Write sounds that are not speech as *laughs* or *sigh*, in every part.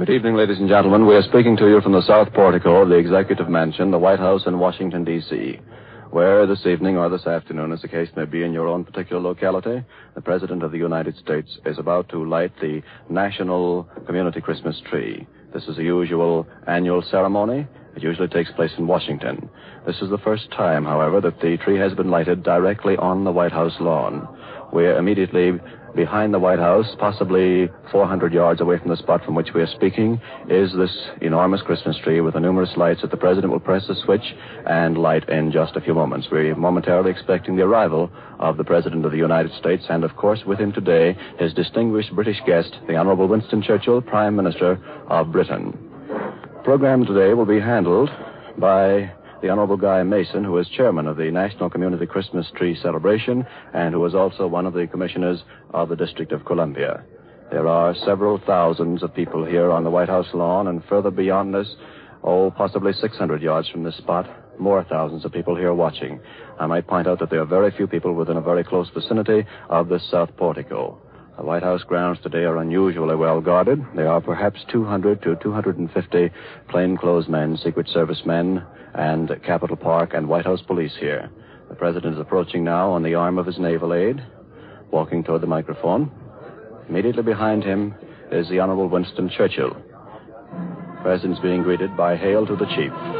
Good evening, ladies and gentlemen. We are speaking to you from the South Portico of the Executive Mansion, the White House in Washington, D.C., where this evening or this afternoon, as the case may be in your own particular locality, the President of the United States is about to light the National Community Christmas Tree. This is the usual annual ceremony. It usually takes place in Washington. This is the first time, however, that the tree has been lighted directly on the White House lawn. We're immediately behind the White House, possibly 400 yards away from the spot from which we are speaking, is this enormous Christmas tree with the numerous lights that the President will press a switch and light in just a few moments. We're momentarily expecting the arrival of the President of the United States and, of course, with him today, his distinguished British guest, the Honorable Winston Churchill, Prime Minister of Britain. The program today will be handled by the Honorable Guy Mason, who is chairman of the National Community Christmas Tree Celebration and who is also one of the commissioners of the District of Columbia. There are several thousands of people here on the White House lawn, and further beyond this, oh, possibly 600 yards from this spot, more thousands of people here watching. I might point out that there are very few people within a very close vicinity of this south portico. The White House grounds today are unusually well guarded. There are perhaps 200 to 250 plainclothes men, Secret Service men, and Capitol Park and White House police here. The President is approaching now on the arm of his naval aide, walking toward the microphone. Immediately behind him is the Honorable Winston Churchill. The President's being greeted by Hail to the Chief.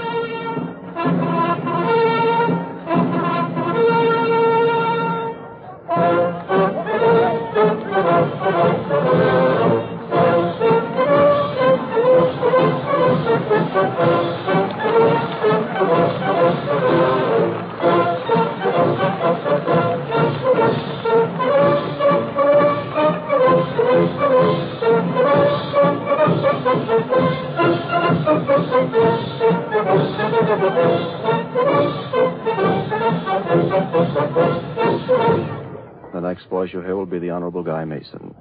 The next voice you hear will be the Honorable Guy Mason.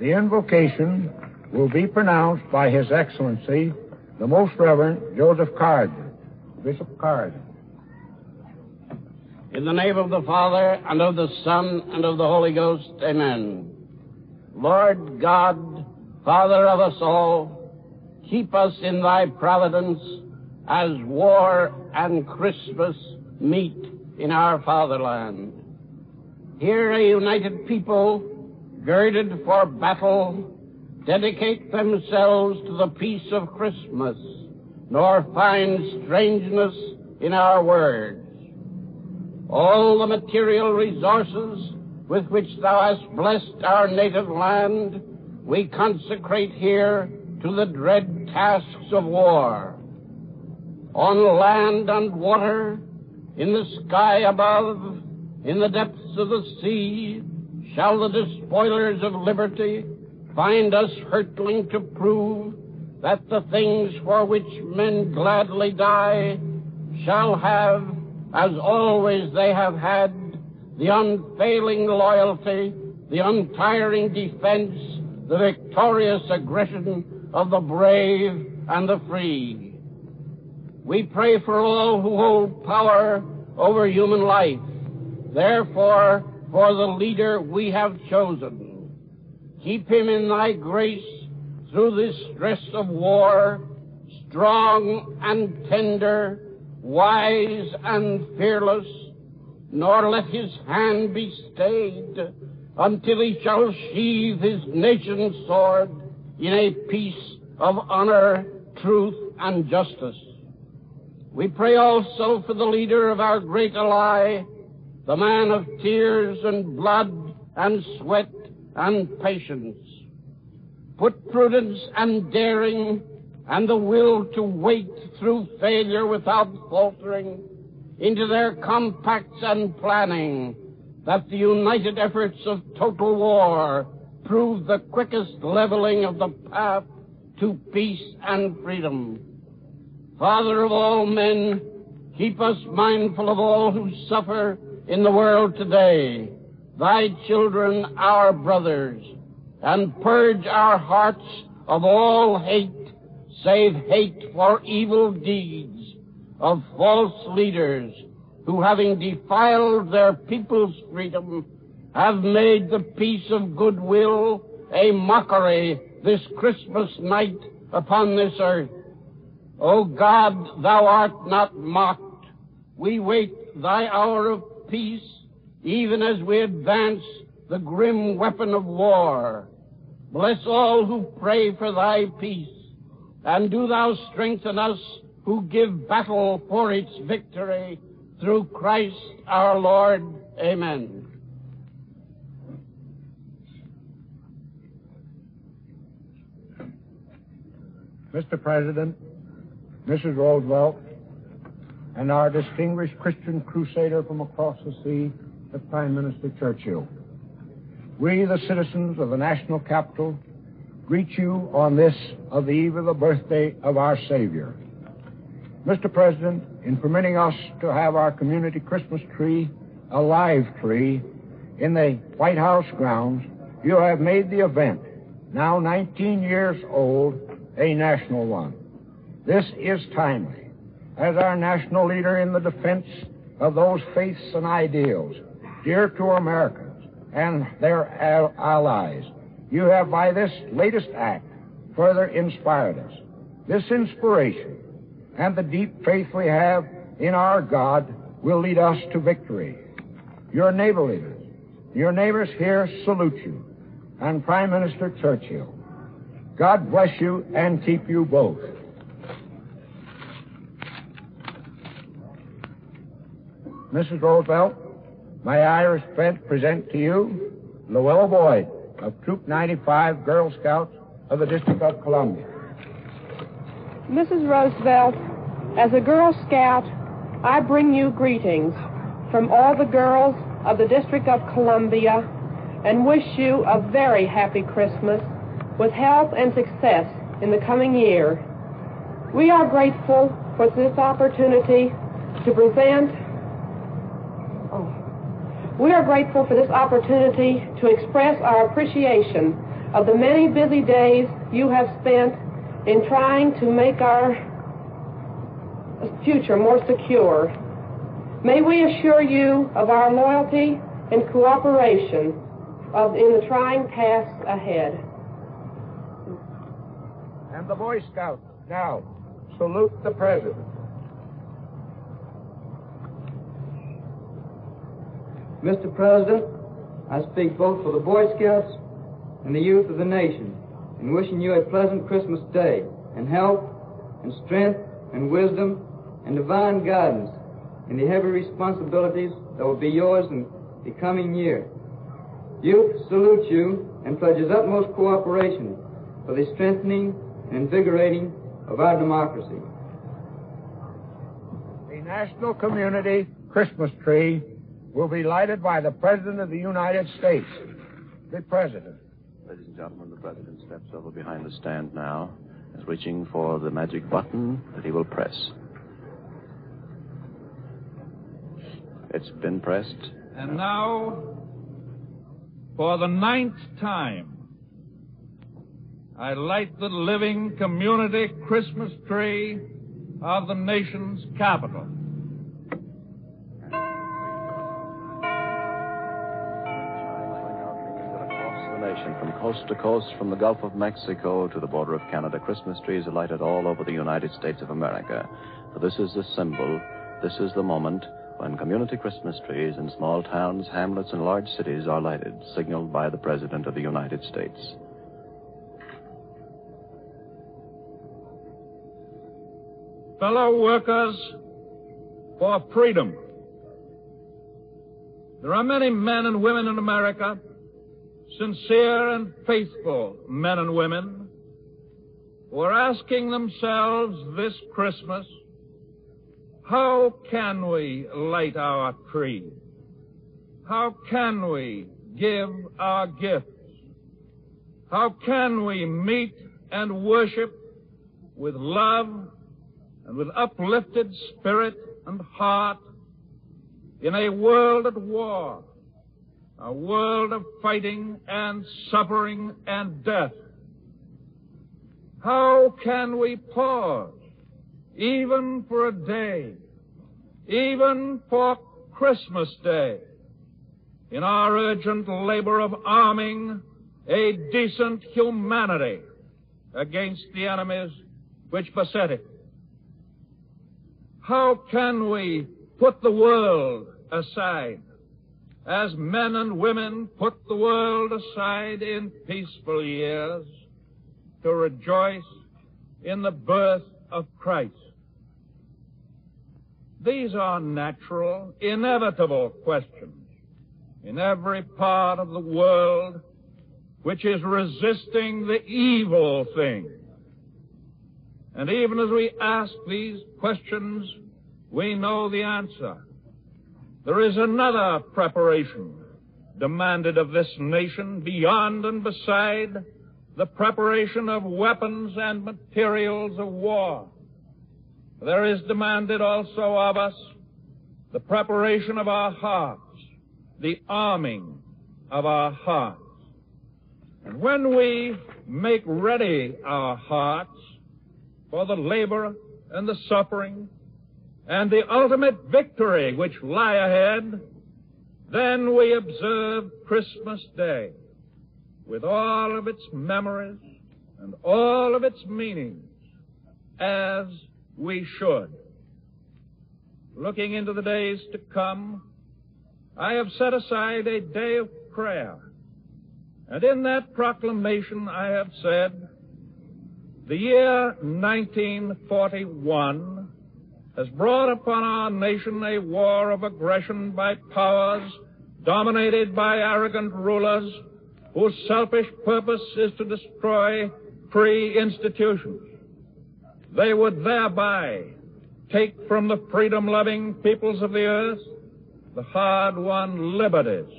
The invocation will be pronounced by His Excellency, the Most Reverend Joseph Card, Bishop Card. In the name of the Father, and of the Son, and of the Holy Ghost, amen. Lord God, Father of us all, keep us in thy providence as war and Christmas meet in our fatherland. Here a united people, girded for battle, dedicate themselves to the peace of Christmas, nor find strangeness in our words. All the material resources with which thou hast blessed our native land, we consecrate here to the dread tasks of war. On land and water, in the sky above, in the depths of the sea, shall the despoilers of liberty find us hurtling to prove that the things for which men gladly die shall have, as always they have had, the unfailing loyalty, the untiring defense, the victorious aggression of the brave and the free. We pray for all who hold power over human life. Therefore, for the leader we have chosen. Keep him in thy grace through this stress of war, strong and tender, wise and fearless, nor let his hand be stayed until he shall sheathe his nation's sword in a peace of honor, truth, and justice. We pray also for the leader of our great ally, the man of tears and blood and sweat and patience. Put prudence and daring and the will to wait through failure without faltering into their compacts and planning that the united efforts of total war prove the quickest leveling of the path to peace and freedom. Father of all men, keep us mindful of all who suffer in the world today, thy children, our brothers, and purge our hearts of all hate, save hate for evil deeds of false leaders who, having defiled their people's freedom, have made the peace of goodwill a mockery this Christmas night upon this earth. O God, thou art not mocked. We wait thy hour of peace, even as we advance the grim weapon of war. Bless all who pray for thy peace, and do thou strengthen us who give battle for its victory through Christ our Lord. Amen. Mr. President, Mrs. Roosevelt, and our distinguished Christian crusader from across the sea, the Prime Minister Churchill. We, the citizens of the national capital, greet you on this of the eve of the birthday of our Savior. Mr. President, in permitting us to have our community Christmas tree, a live tree, in the White House grounds, you have made the event, now 19 years old, a national one. This is timely, as our national leader in the defense of those faiths and ideals dear to Americans and their allies. You have, by this latest act, further inspired us. This inspiration and the deep faith we have in our God will lead us to victory. Your neighbors, your neighbors here salute you, and Prime Minister Churchill. God bless you and keep you both. Mrs. Roosevelt, may I respect, present to you Luella Boyd of Troop 95 Girl Scouts of the District of Columbia. Mrs. Roosevelt, as a Girl Scout, I bring you greetings from all the girls of the District of Columbia and wish you a very happy Christmas with health and success in the coming year. We are grateful for this opportunity to present. We are grateful for this opportunity to express our appreciation of the many busy days you have spent in trying to make our future more secure. May we assure you of our loyalty and cooperation of, in the trying tasks ahead and the Boy Scouts. Now, salute the President. Mr. President, I speak both for the Boy Scouts and the youth of the nation in wishing you a pleasant Christmas day and health and strength and wisdom and divine guidance in the heavy responsibilities that will be yours in the coming year. Youth salutes you and pledges utmost cooperation for the strengthening and invigorating of our democracy. The national community Christmas tree will be lighted by the President of the United States. The President. Ladies and gentlemen, the President steps over behind the stand now, is reaching for the magic button that he will press. It's been pressed. And now, for the ninth time, I light the living community Christmas tree of the nation's capital. From coast to coast, from the Gulf of Mexico to the border of Canada, Christmas trees are lighted all over the United States of America. For this is the symbol, this is the moment when community Christmas trees in small towns, hamlets, and large cities are lighted, signaled by the President of the United States. fellow workers for freedom. There are many men and women in America, sincere and faithful men and women, who are asking themselves this Christmas, how can we light our tree? How can we give our gifts? How can we meet and worship with love and with uplifted spirit and heart in a world at war, a world of fighting and suffering and death. How can we pause, even for a day, even for Christmas Day, in our urgent labor of arming a decent humanity against the enemies which beset it. How can we put the world aside as men and women put the world aside in peaceful years to rejoice in the birth of Christ? These are natural, inevitable questions in every part of the world which is resisting the evil thing. And even as we ask these questions, we know the answer. There is another preparation demanded of this nation beyond and beside the preparation of weapons and materials of war. There is demanded also of us the preparation of our hearts, the arming of our hearts. And when we make ready our hearts for the labor and the suffering and the ultimate victory which lie ahead, then we observe Christmas Day with all of its memories and all of its meanings as we should. Looking into the days to come, I have set aside a day of prayer. And in that proclamation I have said, the year 1941 has brought upon our nation a war of aggression by powers dominated by arrogant rulers whose selfish purpose is to destroy free institutions. They would thereby take from the freedom-loving peoples of the earth the hard-won liberties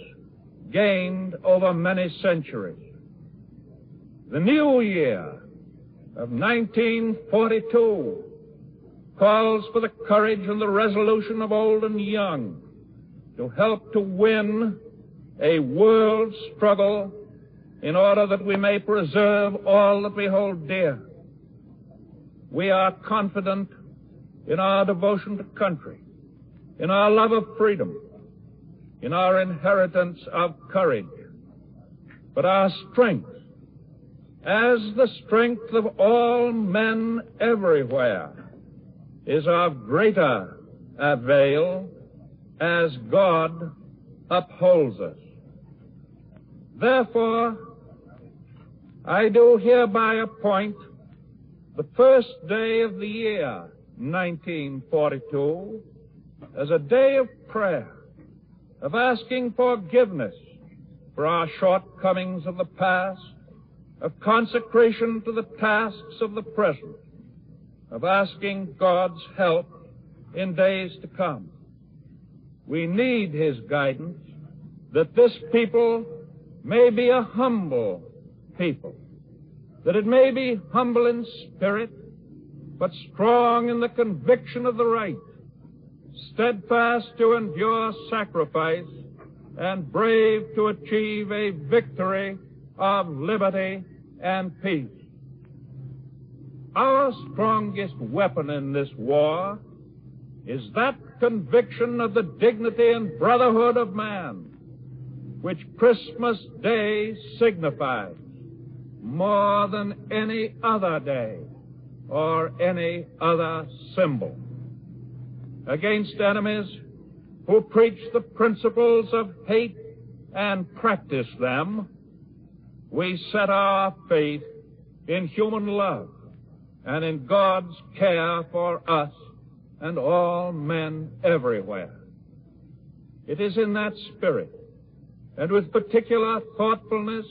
gained over many centuries. The new year of 1942 calls for the courage and the resolution of old and young to help to win a world struggle in order that we may preserve all that we hold dear. We are confident in our devotion to country, in our love of freedom, in our inheritance of courage. But our strength, as the strength of all men everywhere, is of greater avail as God upholds us. Therefore, I do hereby appoint the first day of the year 1942 as a day of prayer, of asking forgiveness for our shortcomings of the past, of consecration to the tasks of the present, of asking God's help in days to come. We need His guidance that this people may be a humble people, that it may be humble in spirit, but strong in the conviction of the right, steadfast to endure sacrifice, and brave to achieve a victory of liberty and peace. Our strongest weapon in this war is that conviction of the dignity and brotherhood of man, which Christmas Day signifies more than any other day or any other symbol. Against enemies who preach the principles of hate and practice them, we set our faith in human love and in God's care for us and all men everywhere. It is in that spirit and with particular thoughtfulness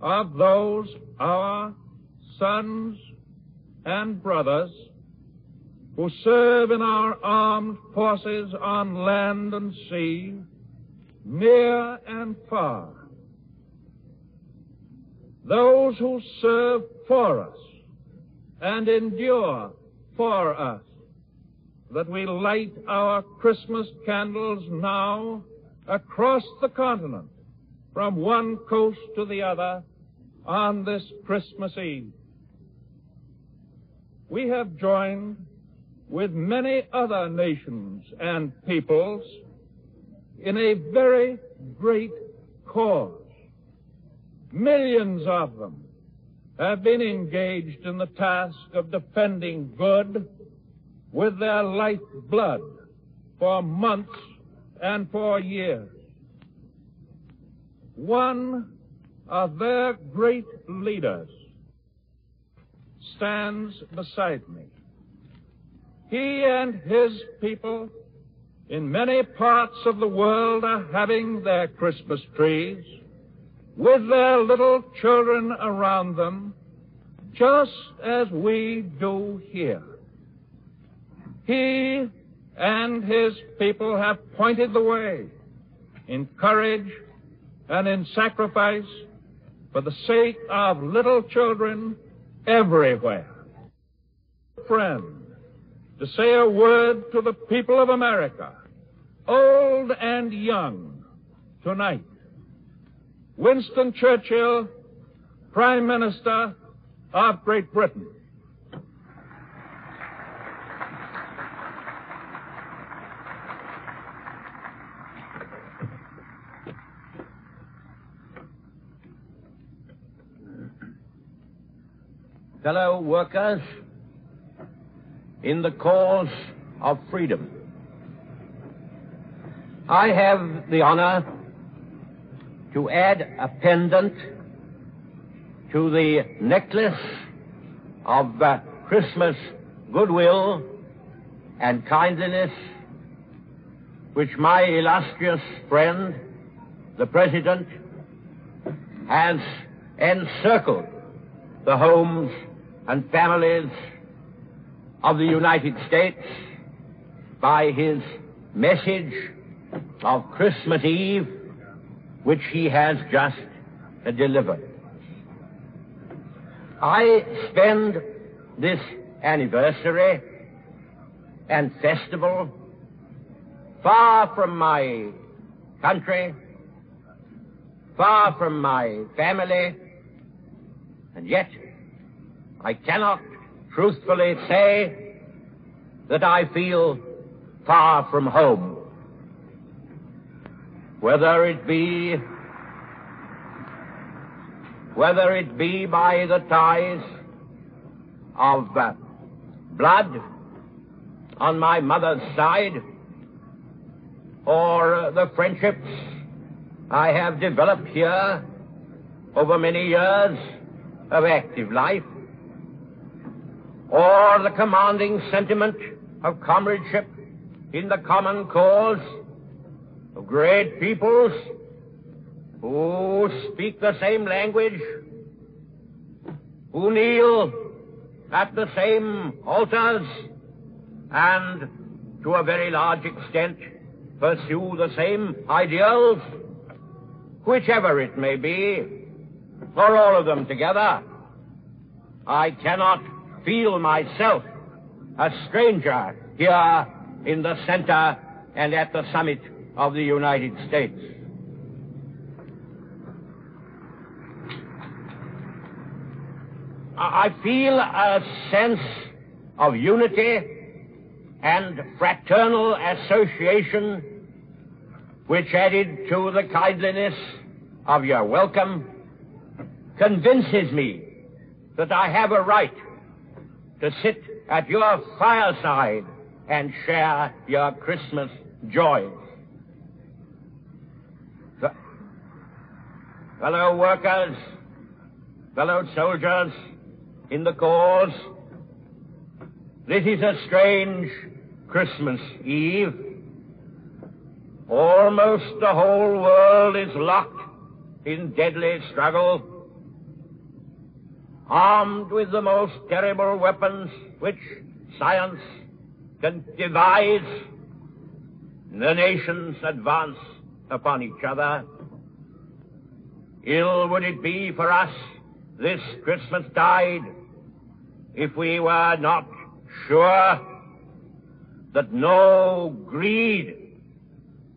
of those our sons and brothers who serve in our armed forces on land and sea, near and far. Those who serve for us and endure for us, that we light our Christmas candles now across the continent from one coast to the other on this Christmas Eve. We have joined with many other nations and peoples in a very great cause. Millions of them have been engaged in the task of defending good with their lifeblood for months and for years. One of their great leaders stands beside me. He and his people in many parts of the world are having their Christmas trees with their little children around them, just as we do here. He and his people have pointed the way in courage and in sacrifice for the sake of little children everywhere. Friend, to say a word to the people of America, old and young, tonight. Winston Churchill, Prime Minister of Great Britain. fellow workers in the cause of freedom. I have the honor to add a pendant to the necklace of uh, Christmas goodwill and kindliness which my illustrious friend, the President, has encircled the homes and families of the United States by his message of Christmas Eve, which he has just delivered. I spend this anniversary and festival far from my country, far from my family, and yet I cannot truthfully say that I feel far from home. Whether it be whether it be by the ties of blood on my mother's side or the friendships I have developed here over many years of active life or the commanding sentiment of comradeship in the common cause of great peoples who speak the same language, who kneel at the same altars, and to a very large extent pursue the same ideals, whichever it may be, or all of them together. I cannot feel myself a stranger here in the center and at the summit of the United States. I feel a sense of unity and fraternal association which added to the kindliness of your welcome convinces me that I have a right to sit at your fireside and share your Christmas joys. Fellow workers, fellow soldiers in the cause, this is a strange Christmas Eve. Almost the whole world is locked in deadly struggle armed with the most terrible weapons which science can devise, the nations advance upon each other. Ill would it be for us this Christmas tide if we were not sure that no greed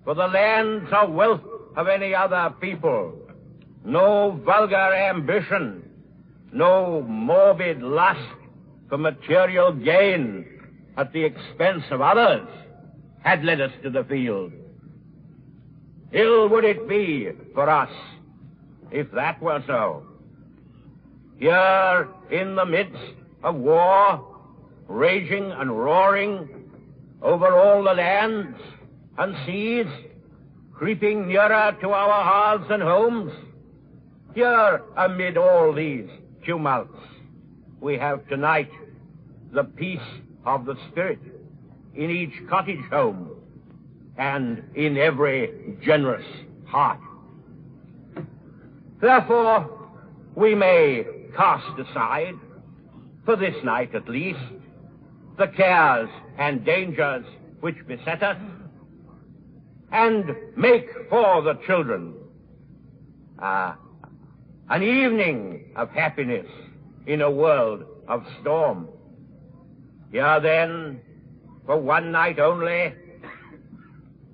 for the lands or wealth of any other people, no vulgar ambition no morbid lust for material gain at the expense of others had led us to the field. ill would it be for us if that were so. Here, in the midst of war, raging and roaring over all the lands and seas, creeping nearer to our hearths and homes, here, amid all these tumults, we have tonight the peace of the Spirit in each cottage home and in every generous heart. Therefore, we may cast aside, for this night at least, the cares and dangers which beset us, and make for the children uh, an evening of happiness in a world of storm. Here then, for one night only,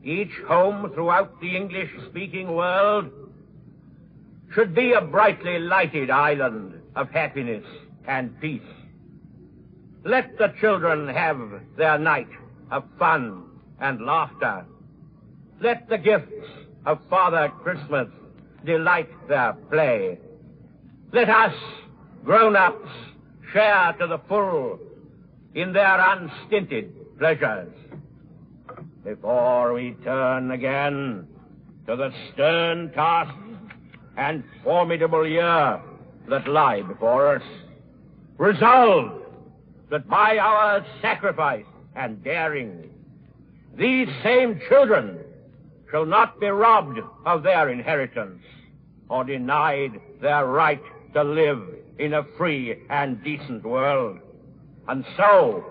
each home throughout the English-speaking world should be a brightly lighted island of happiness and peace. Let the children have their night of fun and laughter. Let the gifts of Father Christmas delight their play. Let us, grown-ups, share to the full in their unstinted pleasures. Before we turn again to the stern task and formidable year that lie before us, resolve that by our sacrifice and daring, these same children shall not be robbed of their inheritance or denied their right to live in a free and decent world. And so,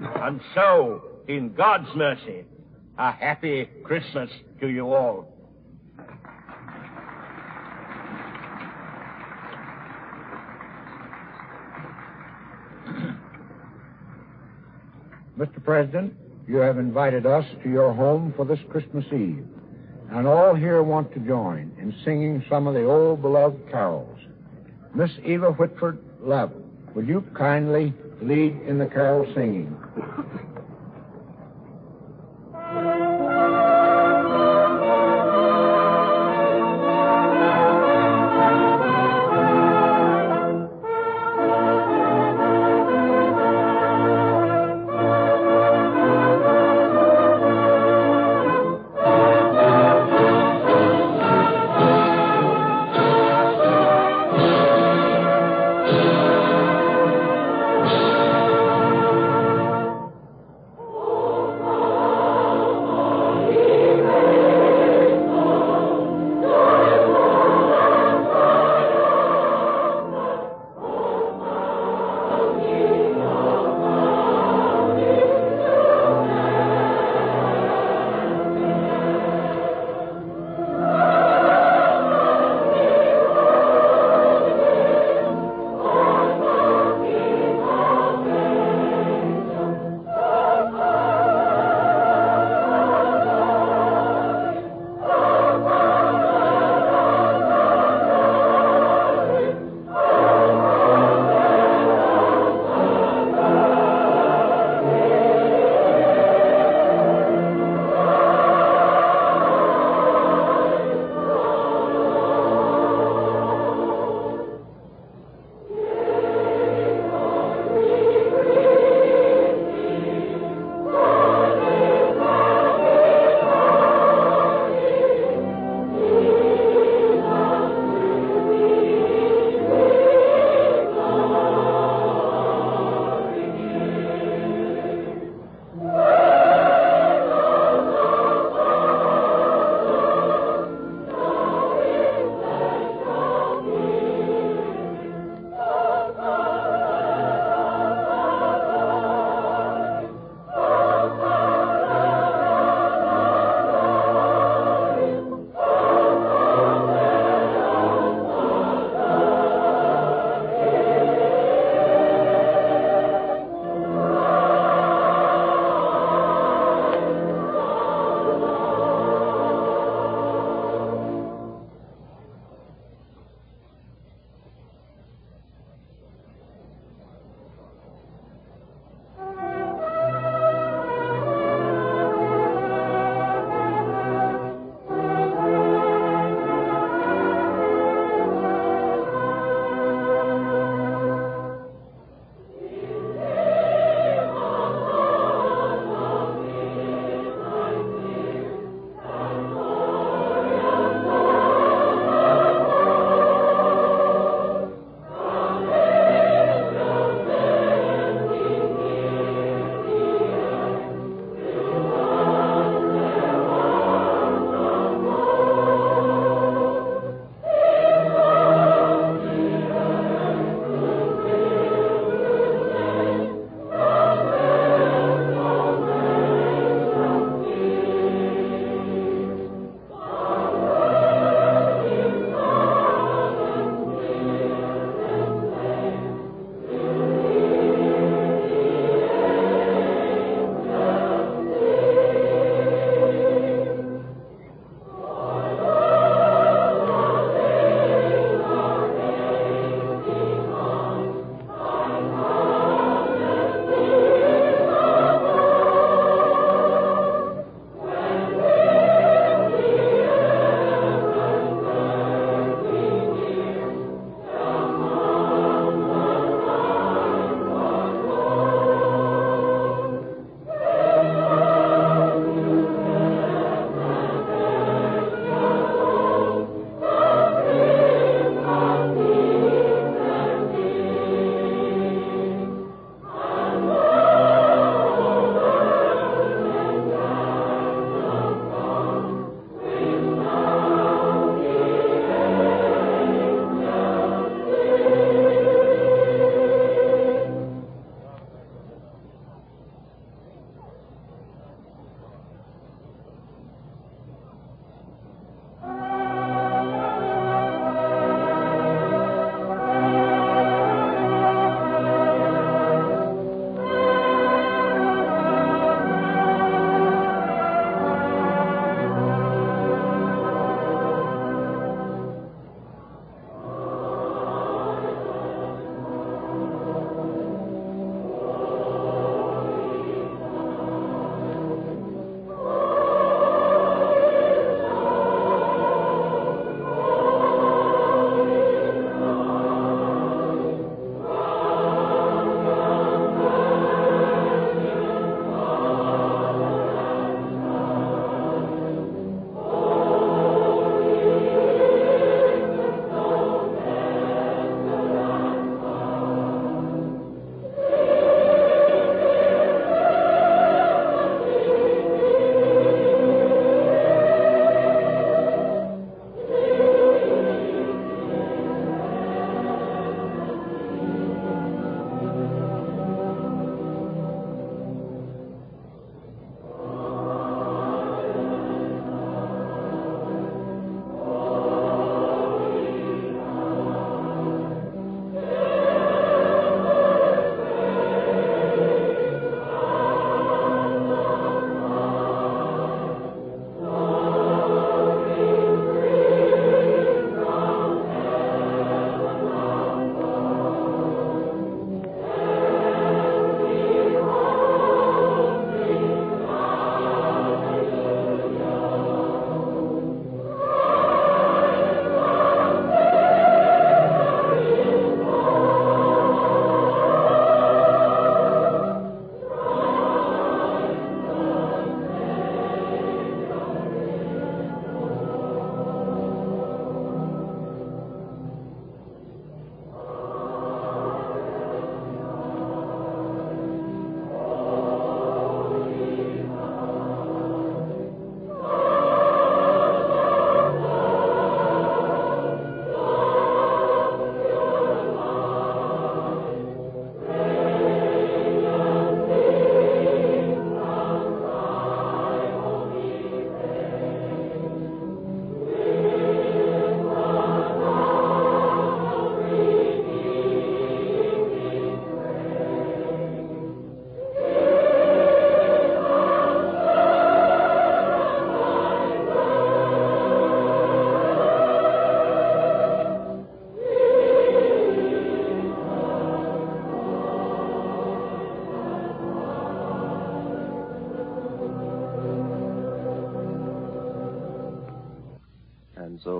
and so, in God's mercy, a happy Christmas to you all. *clears throat* Mr. President, you have invited us to your home for this Christmas Eve, and all here want to join in singing some of the old beloved carols. Miss Eva Whitford Lavin, will you kindly lead in the carol singing? *laughs*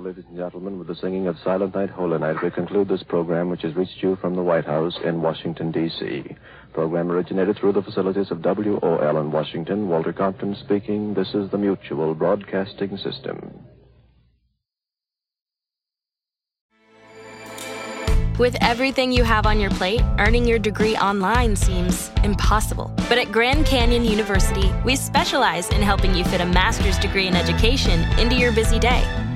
ladies and gentlemen, with the singing of Silent Night, Holy Night, we conclude this program which has reached you from the White House in Washington, D.C. Program originated through the facilities of WOL in Washington. Walter Compton speaking. This is the Mutual Broadcasting System. With everything you have on your plate, earning your degree online seems impossible. But at Grand Canyon University, we specialize in helping you fit a master's degree in education into your busy day.